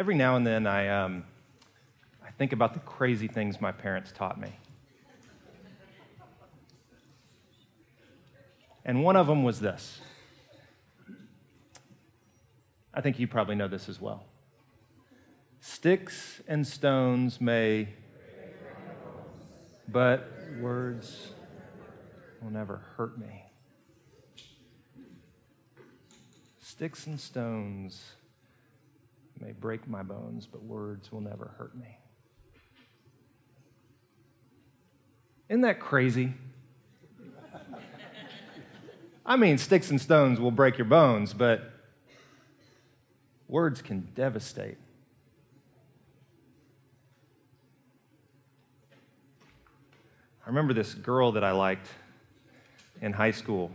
every now and then I, um, I think about the crazy things my parents taught me. And one of them was this. I think you probably know this as well. Sticks and stones may, but words will never hurt me. Sticks and stones may break my bones, but words will never hurt me. Isn't that crazy? I mean, sticks and stones will break your bones, but words can devastate. I remember this girl that I liked in high school.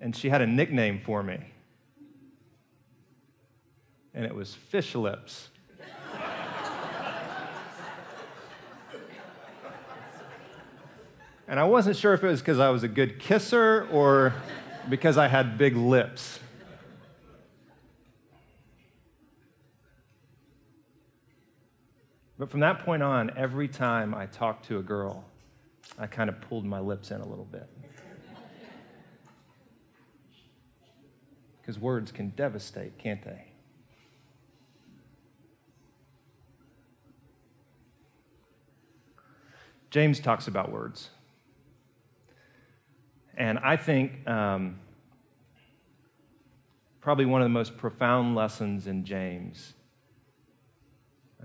And she had a nickname for me. And it was Fish Lips. and I wasn't sure if it was because I was a good kisser or because I had big lips. But from that point on, every time I talked to a girl, I kind of pulled my lips in a little bit. Because words can devastate, can't they? James talks about words. And I think um, probably one of the most profound lessons in James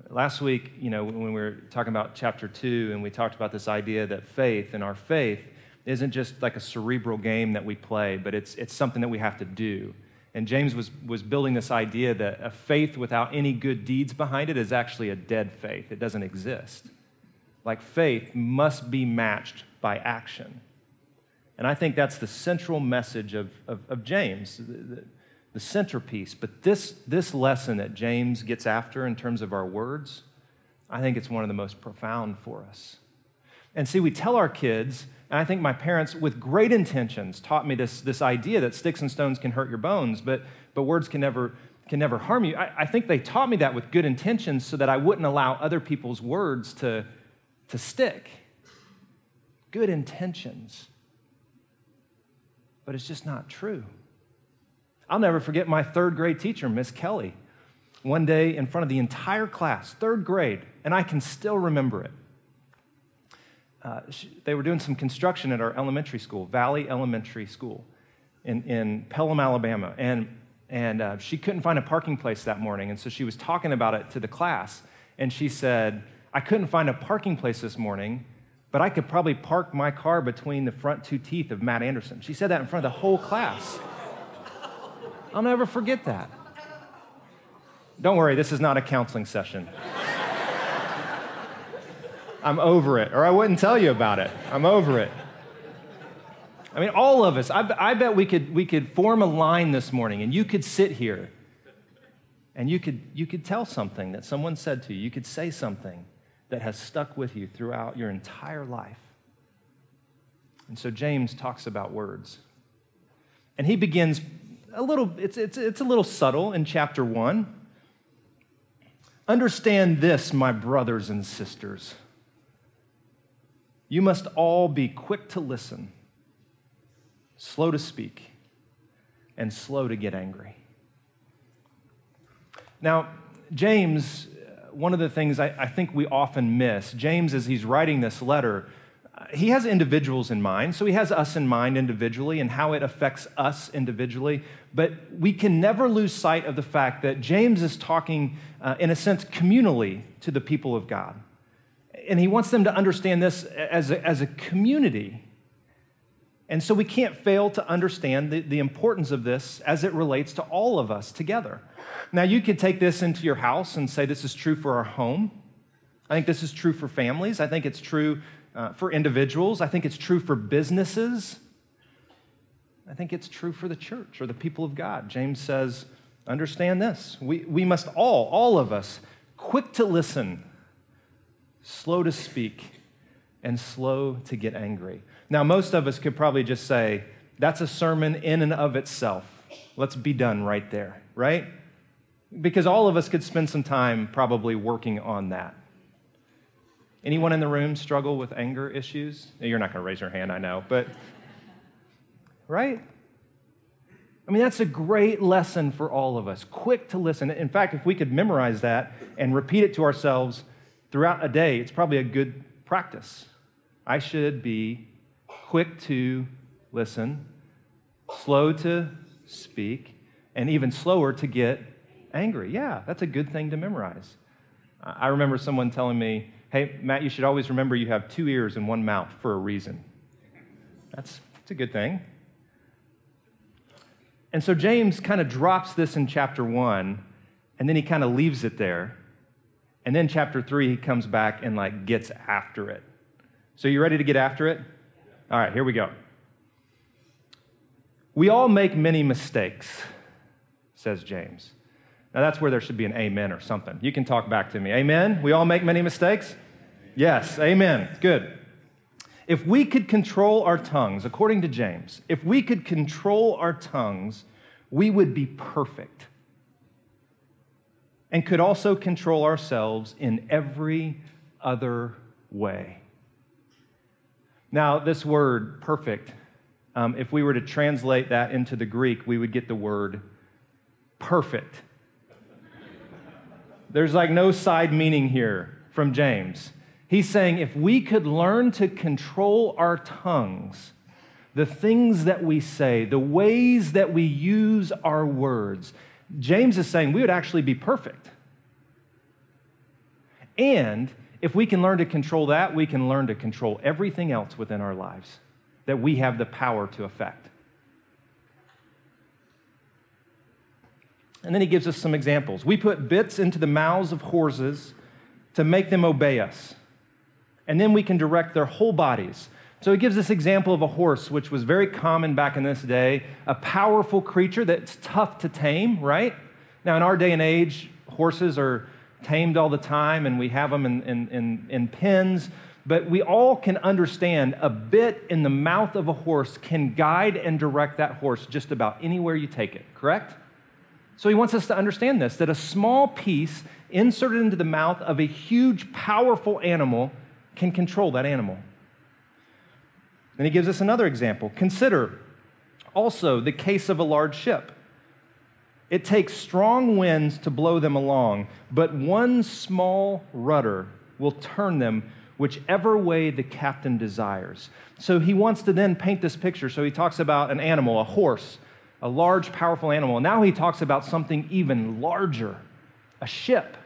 Last week, you know, when we were talking about chapter two, and we talked about this idea that faith and our faith isn't just like a cerebral game that we play, but it's, it's something that we have to do. And James was, was building this idea that a faith without any good deeds behind it is actually a dead faith, it doesn't exist. Like faith must be matched by action. And I think that's the central message of, of, of James. The, the, centerpiece. But this, this lesson that James gets after in terms of our words, I think it's one of the most profound for us. And see, we tell our kids, and I think my parents, with great intentions, taught me this, this idea that sticks and stones can hurt your bones, but, but words can never, can never harm you. I, I think they taught me that with good intentions so that I wouldn't allow other people's words to, to stick. Good intentions. But it's just not true. I'll never forget my third grade teacher, Miss Kelly, one day in front of the entire class, third grade, and I can still remember it. Uh, she, they were doing some construction at our elementary school, Valley Elementary School in, in Pelham, Alabama. And, and uh, she couldn't find a parking place that morning. And so she was talking about it to the class. And she said, I couldn't find a parking place this morning, but I could probably park my car between the front two teeth of Matt Anderson. She said that in front of the whole class. I'll never forget that. Don't worry, this is not a counseling session. I'm over it, or I wouldn't tell you about it. I'm over it. I mean, all of us, I, I, bet we could, we could form a line this morning and you could sit here and you could, you could tell something that someone said to you. You could say something that has stuck with you throughout your entire life. And so James talks about words. And he begins a little, it's, it's, it's a little subtle in chapter one. Understand this, my brothers and sisters. You must all be quick to listen, slow to speak, and slow to get angry. Now, James, one of the things I, I think we often miss, James, as he's writing this letter, he has individuals in mind, so he has us in mind individually and how it affects us individually. But we can never lose sight of the fact that James is talking, uh, in a sense, communally to the people of God. And he wants them to understand this as a, as a community. And so we can't fail to understand the, the importance of this as it relates to all of us together. Now, you could take this into your house and say this is true for our home. I think this is true for families. I think it's true uh, for individuals. I think it's true for businesses. I think it's true for the church or the people of God. James says, understand this. We, we must all, all of us, quick to listen, slow to speak, and slow to get angry. Now, most of us could probably just say, that's a sermon in and of itself. Let's be done right there, right? Because all of us could spend some time probably working on that. Anyone in the room struggle with anger issues? You're not going to raise your hand, I know, but right? I mean, that's a great lesson for all of us. Quick to listen. In fact, if we could memorize that and repeat it to ourselves throughout a day, it's probably a good practice. I should be quick to listen, slow to speak, and even slower to get angry. Yeah, that's a good thing to memorize. I remember someone telling me, hey, Matt, you should always remember you have two ears and one mouth for a reason. That's, that's a good thing. And so James kind of drops this in chapter one, and then he kind of leaves it there. And then chapter three, he comes back and like gets after it. So you ready to get after it? All right, here we go. We all make many mistakes, says James. Now that's where there should be an amen or something. You can talk back to me. Amen? We all make many mistakes? Yes, amen. Good. If we could control our tongues, according to James, if we could control our tongues, we would be perfect and could also control ourselves in every other way. Now, this word, perfect, um, if we were to translate that into the Greek, we would get the word perfect. There's like no side meaning here from James. He's saying if we could learn to control our tongues, the things that we say, the ways that we use our words, James is saying we would actually be perfect. And if we can learn to control that, we can learn to control everything else within our lives that we have the power to affect. And then he gives us some examples. We put bits into the mouths of horses to make them obey us and then we can direct their whole bodies. So he gives this example of a horse, which was very common back in this day, a powerful creature that's tough to tame, right? Now, in our day and age, horses are tamed all the time and we have them in, in, in, in pens, but we all can understand a bit in the mouth of a horse can guide and direct that horse just about anywhere you take it, correct? So he wants us to understand this that a small piece inserted into the mouth of a huge, powerful animal can control that animal. Then he gives us another example. Consider also the case of a large ship. It takes strong winds to blow them along, but one small rudder will turn them whichever way the captain desires. So he wants to then paint this picture. So he talks about an animal, a horse, a large, powerful animal. Now he talks about something even larger, a ship.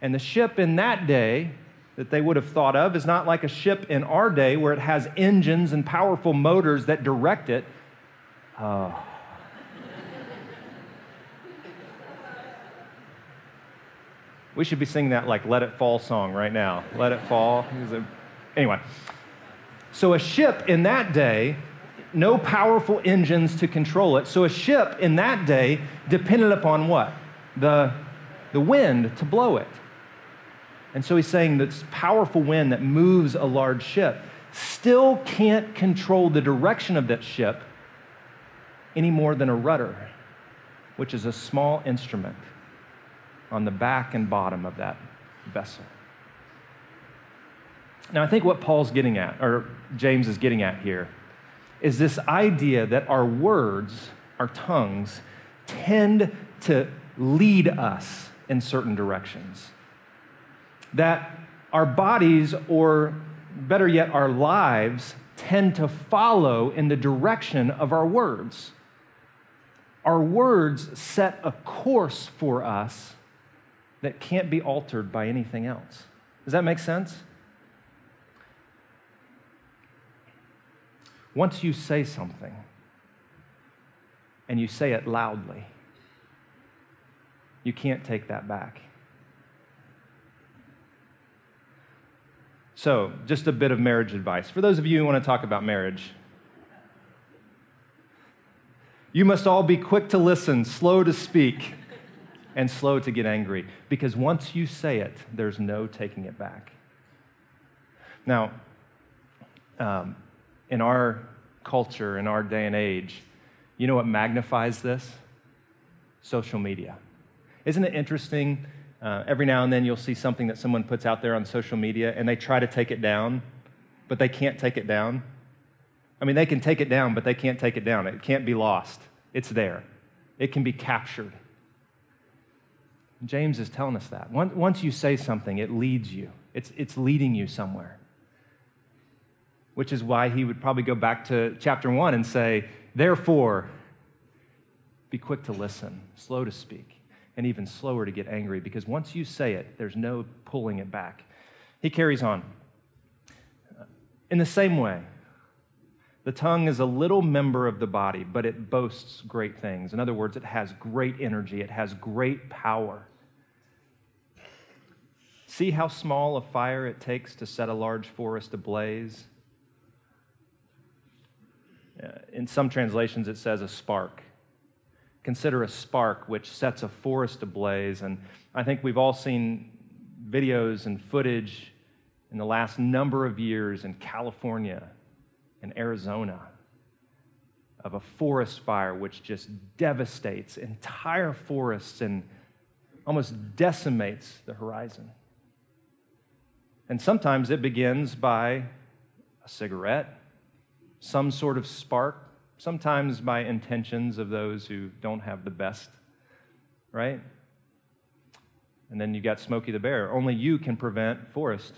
And the ship in that day that they would have thought of is not like a ship in our day where it has engines and powerful motors that direct it. Oh. We should be singing that like Let It Fall song right now. Let It Fall. Anyway, so a ship in that day, no powerful engines to control it. So a ship in that day depended upon what? The, the wind to blow it. And so he's saying this powerful wind that moves a large ship still can't control the direction of that ship any more than a rudder, which is a small instrument on the back and bottom of that vessel. Now, I think what Paul's getting at, or James is getting at here, is this idea that our words, our tongues, tend to lead us in certain directions that our bodies, or better yet, our lives, tend to follow in the direction of our words. Our words set a course for us that can't be altered by anything else. Does that make sense? Once you say something, and you say it loudly, you can't take that back. So, just a bit of marriage advice. For those of you who want to talk about marriage, you must all be quick to listen, slow to speak, and slow to get angry, because once you say it, there's no taking it back. Now, um, in our culture, in our day and age, you know what magnifies this? Social media. Isn't it interesting? Uh, every now and then you'll see something that someone puts out there on social media and they try to take it down, but they can't take it down. I mean, they can take it down, but they can't take it down. It can't be lost. It's there, it can be captured. James is telling us that. Once you say something, it leads you, it's, it's leading you somewhere. Which is why he would probably go back to chapter one and say, Therefore, be quick to listen, slow to speak, and even slower to get angry, because once you say it, there's no pulling it back. He carries on. In the same way, the tongue is a little member of the body, but it boasts great things. In other words, it has great energy, it has great power. See how small a fire it takes to set a large forest ablaze? In some translations, it says a spark. Consider a spark which sets a forest ablaze. And I think we've all seen videos and footage in the last number of years in California and Arizona of a forest fire which just devastates entire forests and almost decimates the horizon. And sometimes it begins by a cigarette, some sort of spark, sometimes by intentions of those who don't have the best, right? And then you got Smokey the Bear. Only you can prevent forest.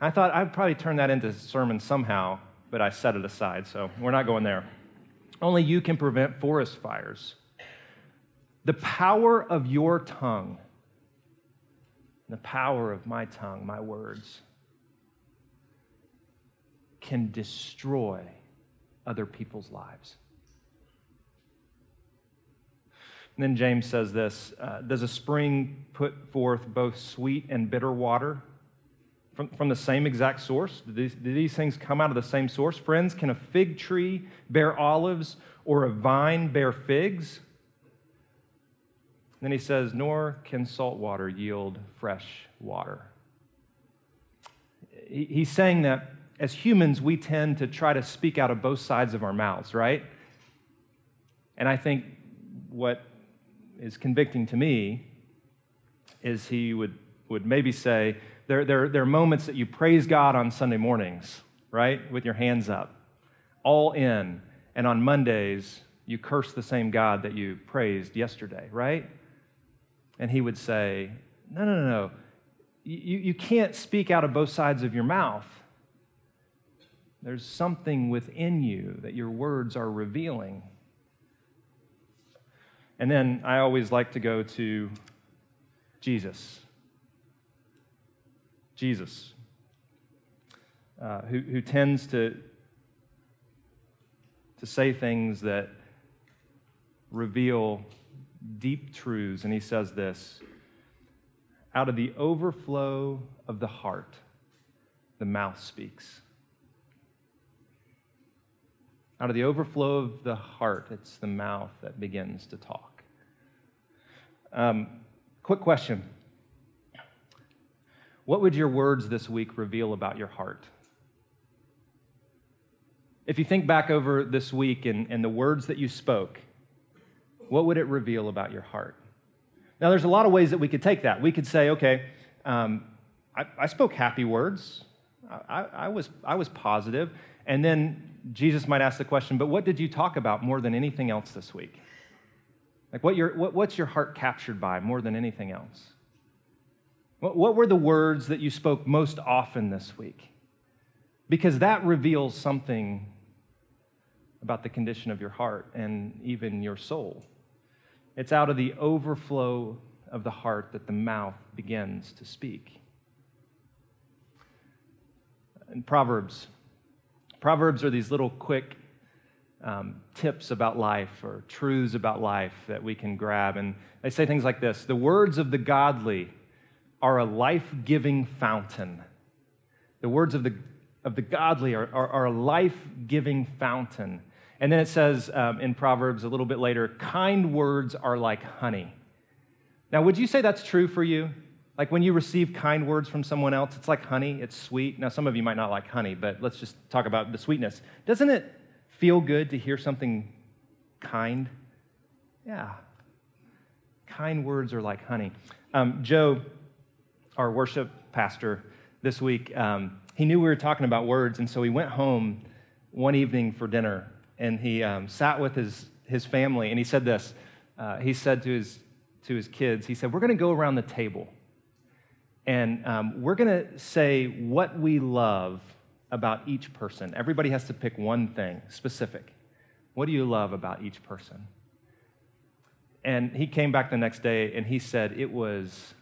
I thought I'd probably turn that into a sermon somehow, but I set it aside, so we're not going there. Only you can prevent forest fires. The power of your tongue, the power of my tongue, my words, can destroy other people's lives. And then James says this uh, Does a spring put forth both sweet and bitter water? from, from the same exact source? Do these, do these things come out of the same source? Friends, can a fig tree bear olives or a vine bear figs? Then he says, Nor can salt water yield fresh water. He's saying that as humans, we tend to try to speak out of both sides of our mouths, right? And I think what is convicting to me is he would, would maybe say, there, there, there are moments that you praise God on Sunday mornings, right? With your hands up, all in. And on Mondays, you curse the same God that you praised yesterday, right? And he would say, No, no, no, no. You, you can't speak out of both sides of your mouth. There's something within you that your words are revealing. And then I always like to go to Jesus. Jesus, uh, who, who tends to, to say things that reveal deep truths. And he says this out of the overflow of the heart, the mouth speaks. Out of the overflow of the heart, it's the mouth that begins to talk. Um, quick question what would your words this week reveal about your heart? If you think back over this week and, and the words that you spoke, what would it reveal about your heart? Now, there's a lot of ways that we could take that. We could say, okay, um, I, I, spoke happy words, I, I, was, I was positive. And then Jesus might ask the question, but what did you talk about more than anything else this week? Like, what your, what, what's your heart captured by more than anything else? What were the words that you spoke most often this week? Because that reveals something about the condition of your heart and even your soul. It's out of the overflow of the heart that the mouth begins to speak. In Proverbs, Proverbs are these little quick um, tips about life or truths about life that we can grab. And they say things like this The words of the godly are a life giving fountain. The words of the, of the godly are, are, are a life giving fountain. And then it says um, in Proverbs a little bit later, kind words are like honey. Now, would you say that's true for you? Like when you receive kind words from someone else, it's like honey, it's sweet. Now, some of you might not like honey, but let's just talk about the sweetness. Doesn't it feel good to hear something kind? Yeah. kind words are like honey. Um, Joe, our worship pastor this week, um, he knew we were talking about words, and so he went home one evening for dinner and he um, sat with his, his family and he said this. Uh, he said to his, to his kids, he said, We're going to go around the table and um, we're going to say what we love about each person. Everybody has to pick one thing specific. What do you love about each person? And he came back the next day and he said it was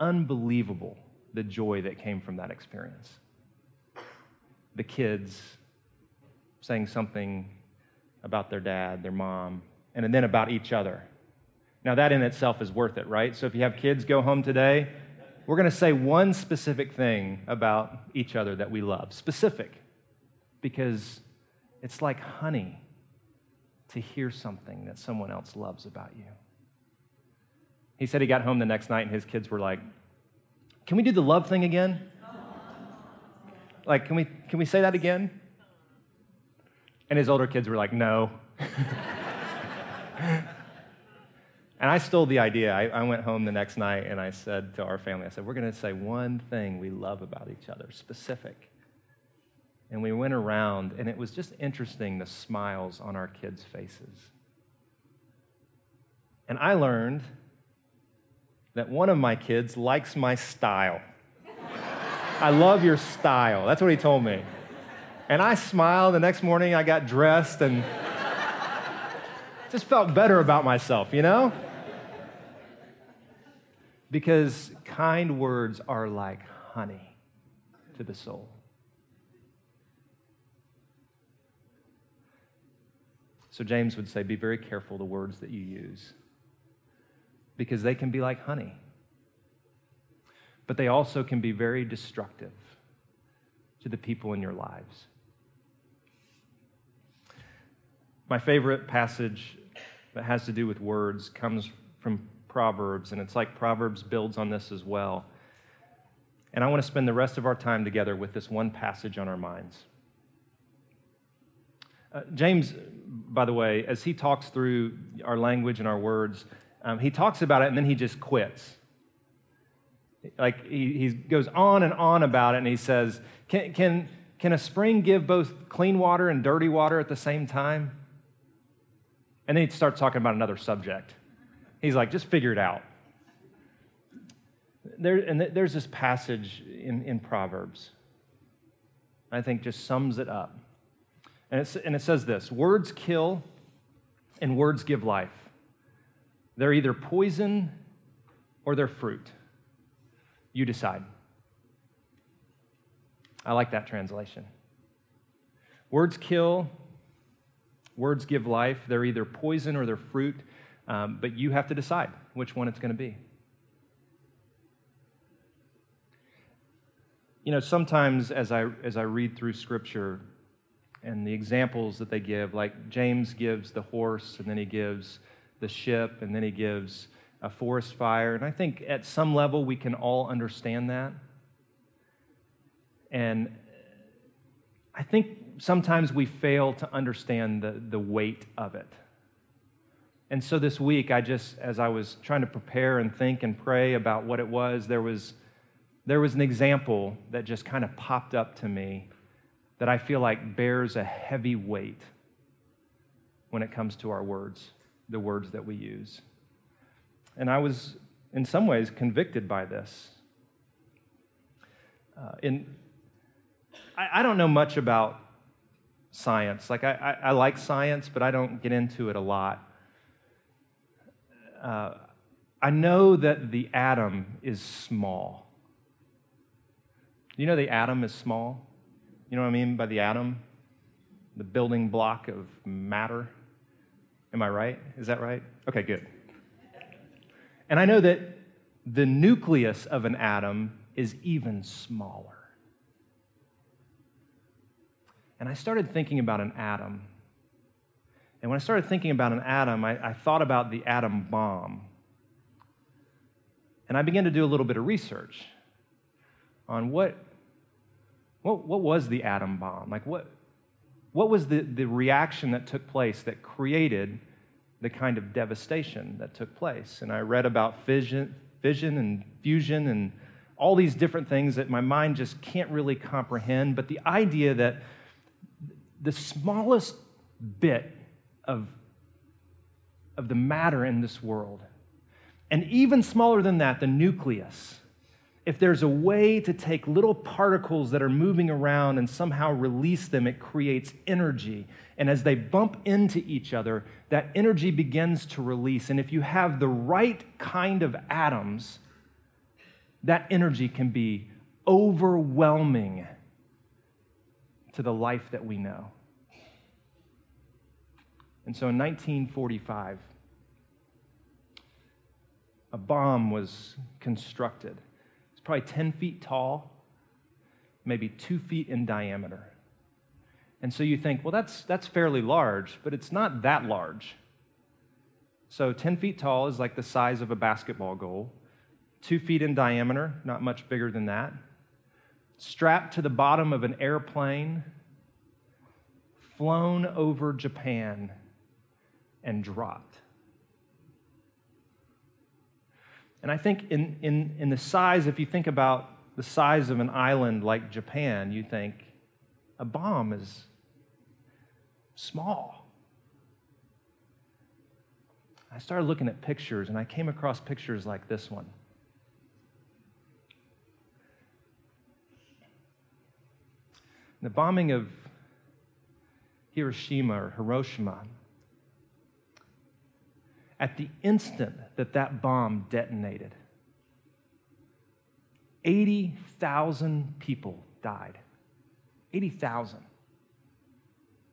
unbelievable the joy that came from that experience. The kids saying something about their dad, their mom, and then about each other. Now, that in itself is worth it, right? So if you have kids go home today, we're going to say one specific thing about each other that we love. Specific, because it's like honey to hear something that someone else loves about you. He said he got home the next night and his kids were like, Can we do the love thing again? Like, can we, can we say that again? And his older kids were like, No. and I stole the idea. I, I, went home the next night and I said to our family, I said, We're going to say one thing we love about each other, specific. And we went around, and it was just interesting the smiles on our kids' faces. And I learned that one of my kids likes my style. I love your style. That's what he told me. And I smiled. The next morning, I got dressed and just felt better about myself, you know? Because kind words are like honey to the soul. So James would say, be very careful the words that you use because they can be like honey, but they also can be very destructive to the people in your lives. My favorite passage that has to do with words comes from Proverbs, and it's like Proverbs builds on this as well. And I want to spend the rest of our time together with this one passage on our minds. Uh, James, by the way, as he talks through our language and our words, um, he talks about it and then he just quits. Like he, he goes on and on about it and he says, can, can, can a spring give both clean water and dirty water at the same time? And then he starts talking about another subject. He's like, just figure it out. There, and there's this passage in, in Proverbs, I think just sums it up. And, and it says this Words kill and words give life. They're either poison or they're fruit. You decide. I like that translation. Words kill, words give life. They're either poison or they're fruit, um, but you have to decide which one it's going to be. You know, sometimes as I, as I read through Scripture, and the examples that they give, like James gives the horse, and then he gives the ship, and then he gives a forest fire. And I think at some level we can all understand that. And I think sometimes we fail to understand the, the weight of it. And so this week, I just, as I was trying to prepare and think and pray about what it was, there was, there was an example that just kind of popped up to me that I feel like bears a heavy weight when it comes to our words, the words that we use. And I was, in some ways, convicted by this. Uh, in, I, I, don't know much about science. Like, I, I, I, like science, but I don't get into it a lot. Uh, I know that the atom is small. You know the atom is small? You know what I mean by the atom? The building block of matter. Am I right? Is that right? Okay, good. And I know that the nucleus of an atom is even smaller. And I started thinking about an atom. And when I started thinking about an atom, I, I, thought about the atom bomb. And I began to do a little bit of research on what what, what was the atom bomb? Like, what, what was the, the reaction that took place that created the kind of devastation that took place. And I read about fission, fission and fusion and all these different things that my mind just can't really comprehend. But the idea that the smallest bit of, of the matter in this world, and even smaller than that, the nucleus, if there's a way to take little particles that are moving around and somehow release them, it creates energy. And as they bump into each other, that energy begins to release. And if you have the right kind of atoms, that energy can be overwhelming to the life that we know. And so in 1945, a bomb was constructed It's probably 10 feet tall, maybe two feet in diameter. And so you think, well, that's, that's fairly large, but it's not that large. So 10 feet tall is like the size of a basketball goal, two feet in diameter, not much bigger than that. Strapped to the bottom of an airplane, flown over Japan, and dropped. And I think in, in, in the size, if you think about the size of an island like Japan, you think a bomb is small. I started looking at pictures and I came across pictures like this one. The bombing of Hiroshima or Hiroshima at the instant that that bomb detonated, 80,000 people died. 80,000.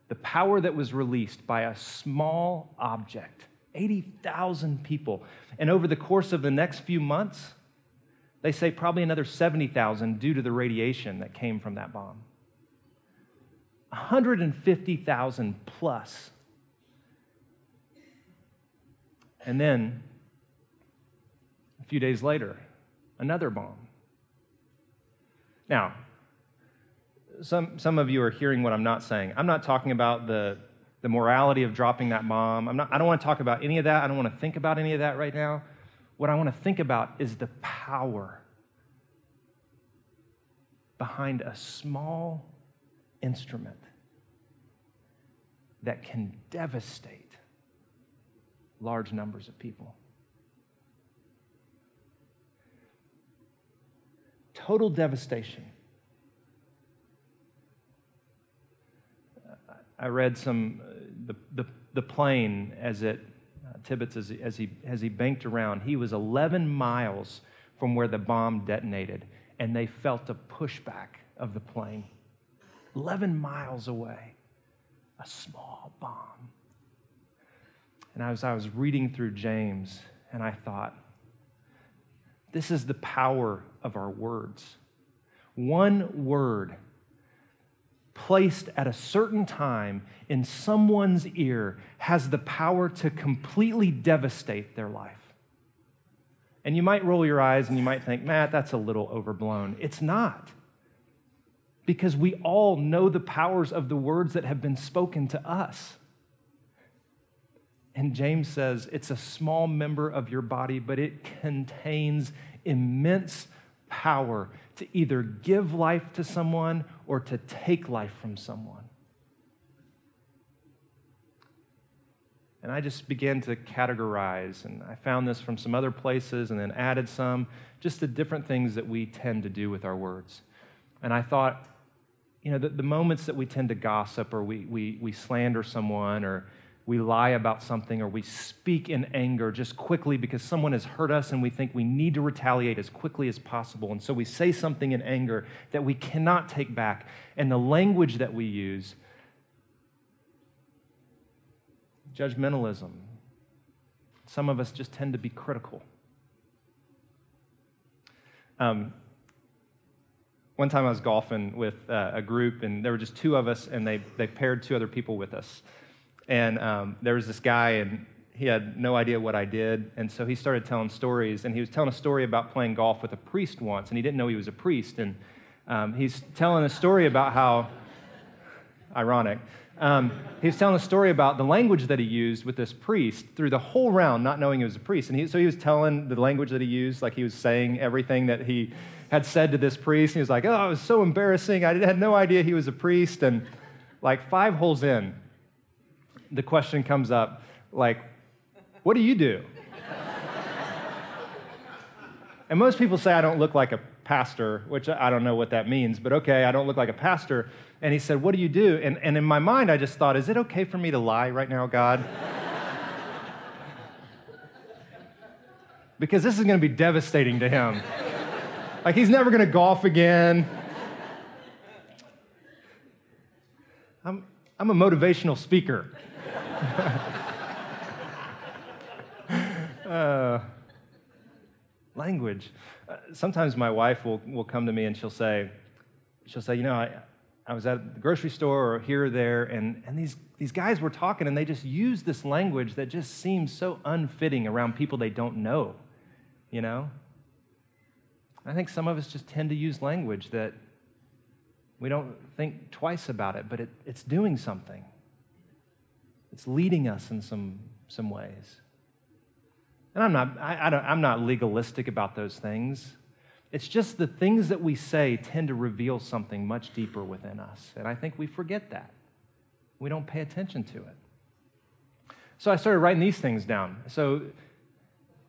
The power that was released by a small object, 80,000 people. And over the course of the next few months, they say probably another 70,000 due to the radiation that came from that bomb. 150,000 plus And then, a few days later, another bomb. Now, some, some of you are hearing what I'm not saying. I'm not talking about the, the morality of dropping that bomb. I'm not, I don't want to talk about any of that. I don't want to think about any of that right now. What I want to think about is the power behind a small instrument that can devastate large numbers of people. Total devastation. I read some, uh, the, the, the plane as it, uh, Tibbets, as as, he, as he banked around, he was 11 miles from where the bomb detonated, and they felt a pushback of the plane. 11 miles away, a small bomb. And as I was reading through James, and I thought, this is the power of our words. One word placed at a certain time in someone's ear has the power to completely devastate their life. And you might roll your eyes and you might think, Matt, that's a little overblown. It's not. Because we all know the powers of the words that have been spoken to us. And James says it's a small member of your body, but it contains immense power to either give life to someone or to take life from someone. And I just began to categorize, and I found this from some other places and then added some, just the different things that we tend to do with our words. And I thought, you know, the, the moments that we tend to gossip or we, we, we slander someone or we lie about something or we speak in anger just quickly because someone has hurt us and we think we need to retaliate as quickly as possible. And so we say something in anger that we cannot take back. And the language that we use, judgmentalism, some of us just tend to be critical. Um, one time I was golfing with uh, a group, and there were just two of us, and they, they paired two other people with us. And um, there was this guy, and he had no idea what I did. And so he started telling stories. And he was telling a story about playing golf with a priest once, and he didn't know he was a priest. And um, he's telling a story about how, ironic, Um, he was telling a story about the language that he used with this priest through the whole round, not knowing he was a priest. And he, so he was telling the language that he used, like he was saying everything that he had said to this priest. And he was like, Oh, it was so embarrassing. I had no idea he was a priest. And like five holes in, the question comes up, like, What do you do? and most people say I don't look like a pastor, which I don't know what that means, but okay, I don't look like a pastor. And he said, What do you do? And, and in my mind, I just thought, Is it okay for me to lie right now, God? because this is going to be devastating to him. Like, he's never to golf again. I'm, I'm a motivational speaker. uh, language. Uh, sometimes my wife will, will come to me and she'll say, she'll say, you know, I, I was at the grocery store or here or there, and, and these, these guys were talking, and they just use this language that just seems so unfitting around people they don't know, you know? I think some of us just tend to use language that we don't think twice about it, but it, it's doing something. It's leading us in some, some ways. And I'm not, I, I don't I'm not legalistic about those things. It's just the things that we say tend to reveal something much deeper within us. And I think we forget that. We don't pay attention to it. So I started writing these things down. So,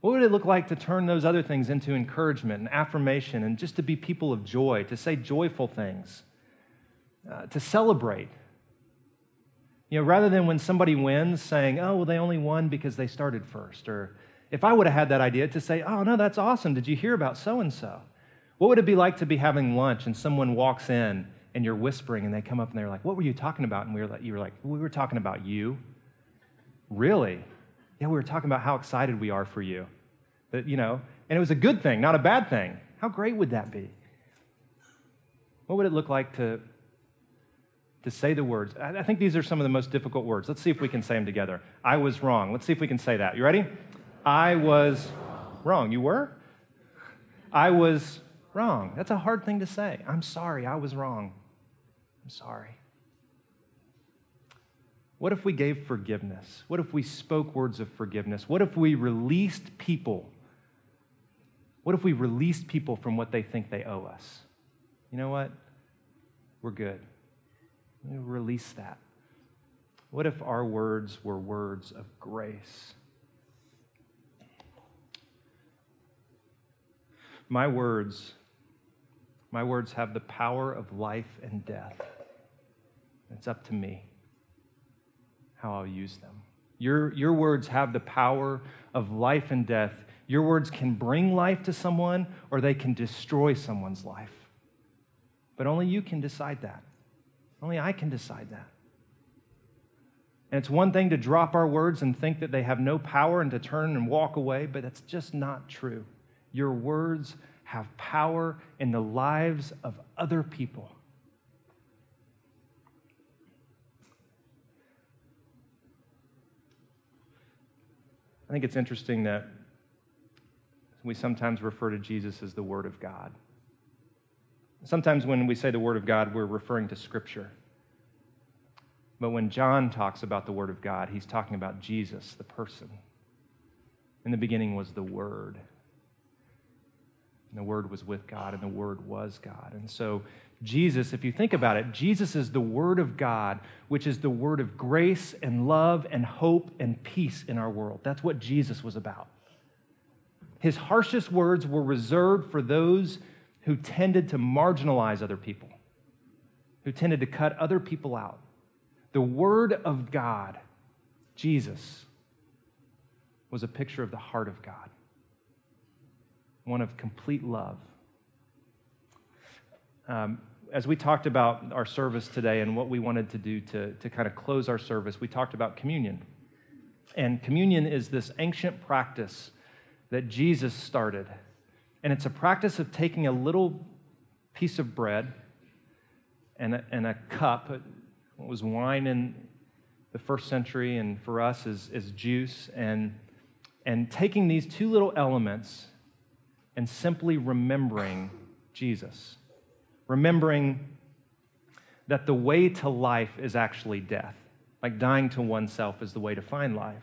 what would it look like to turn those other things into encouragement and affirmation and just to be people of joy, to say joyful things, uh, to celebrate? You know, rather than when somebody wins saying, oh, well, they only won because they started first. Or if I would have had that idea to say, oh, no, that's awesome. Did you hear about so and so? What would it be like to be having lunch and someone walks in and you're whispering and they come up and they're like, What were you talking about? And we were like, you were like, We were talking about you. Really? Yeah, we were talking about how excited we are for you. That, you know, and it was a good thing, not a bad thing. How great would that be? What would it look like to, to say the words? I think these are some of the most difficult words. Let's see if we can say them together. I was wrong. Let's see if we can say that. You ready? I was wrong. You were? I was wrong. That's a hard thing to say. I'm sorry, I was wrong. I'm sorry. What if we gave forgiveness? What if we spoke words of forgiveness? What if we released people? What if we released people from what they think they owe us? You know what? We're good. We release that. What if our words were words of grace? My words my words have the power of life and death. It's up to me how I'll use them. Your, your words have the power of life and death. Your words can bring life to someone or they can destroy someone's life. But only you can decide that. Only I can decide that. And it's one thing to drop our words and think that they have no power and to turn and walk away, but that's just not true. Your words have power in the lives of other people. I think it's interesting that we sometimes refer to Jesus as the Word of God. Sometimes when we say the Word of God, we're referring to Scripture. But when John talks about the Word of God, he's talking about Jesus, the person. In the beginning was the Word. And the Word was with God, and the Word was God. And so, Jesus, if you think about it, Jesus is the Word of God, which is the Word of grace and love and hope and peace in our world. That's what Jesus was about. His harshest words were reserved for those who tended to marginalize other people, who tended to cut other people out. The Word of God, Jesus, was a picture of the heart of God one of complete love. Um, as we talked about our service today and what we wanted to do to, to kind of close our service, we talked about communion. And communion is this ancient practice that Jesus started. And it's a practice of taking a little piece of bread and a, and a cup. It was wine in the first century, and for us is, is juice, and, and taking these two little elements and simply remembering Jesus. Remembering that the way to life is actually death. Like dying to oneself is the way to find life.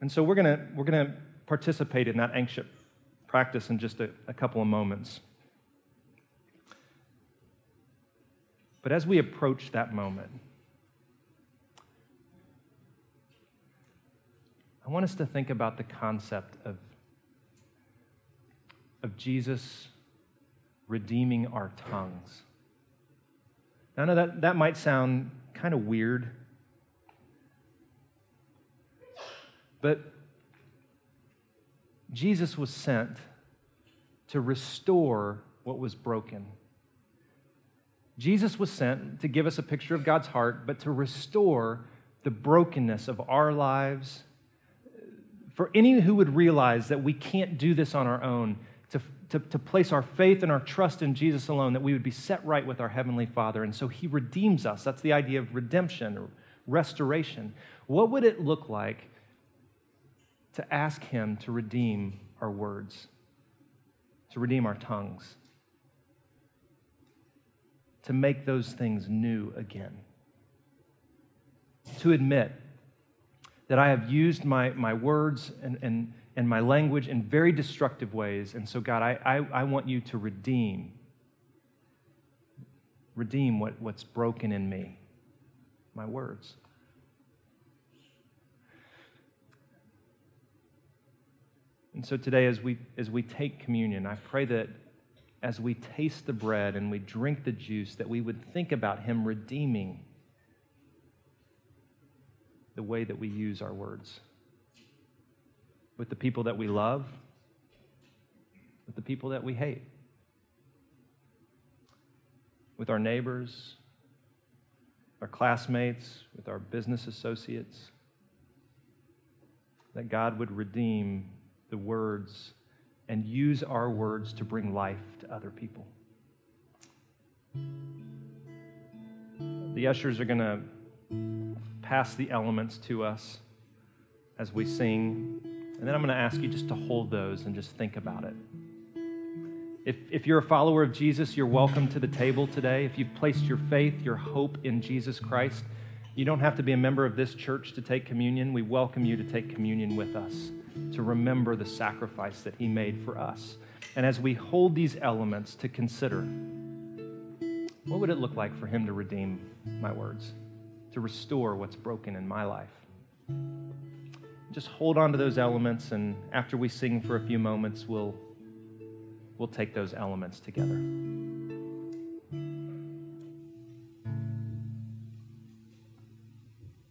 And so we're going we're to participate in that ancient practice in just a, a couple of moments. But as we approach that moment, I want us to think about the concept of, of Jesus redeeming our tongues. Now, I know that, that might sound kind of weird, but Jesus was sent to restore what was broken. Jesus was sent to give us a picture of God's heart, but to restore the brokenness of our lives. For any who would realize that we can't do this on our own, to, to, to, place our faith and our trust in Jesus alone, that we would be set right with our Heavenly Father. And so He redeems us. That's the idea of redemption or restoration. What would it look like to ask Him to redeem our words, to redeem our tongues? to make those things new again. To admit that I have used my, my words and, and, and my language in very destructive ways. And so, God, I, I, I want you to redeem, redeem what, what's broken in me, my words. And so today, as we, as we take communion, I pray that as we taste the bread and we drink the juice, that we would think about Him redeeming the way that we use our words with the people that we love, with the people that we hate, with our neighbors, our classmates, with our business associates. That God would redeem the words and use our words to bring life to other people. The ushers are going to pass the elements to us as we sing. And then I'm going to ask you just to hold those and just think about it. If, if you're a follower of Jesus, you're welcome to the table today. If you've placed your faith, your hope in Jesus Christ, you don't have to be a member of this church to take communion. We welcome you to take communion with us to remember the sacrifice that he made for us. And as we hold these elements to consider, what would it look like for him to redeem my words, to restore what's broken in my life? Just hold on to those elements, and after we sing for a few moments, we'll, we'll take those elements together.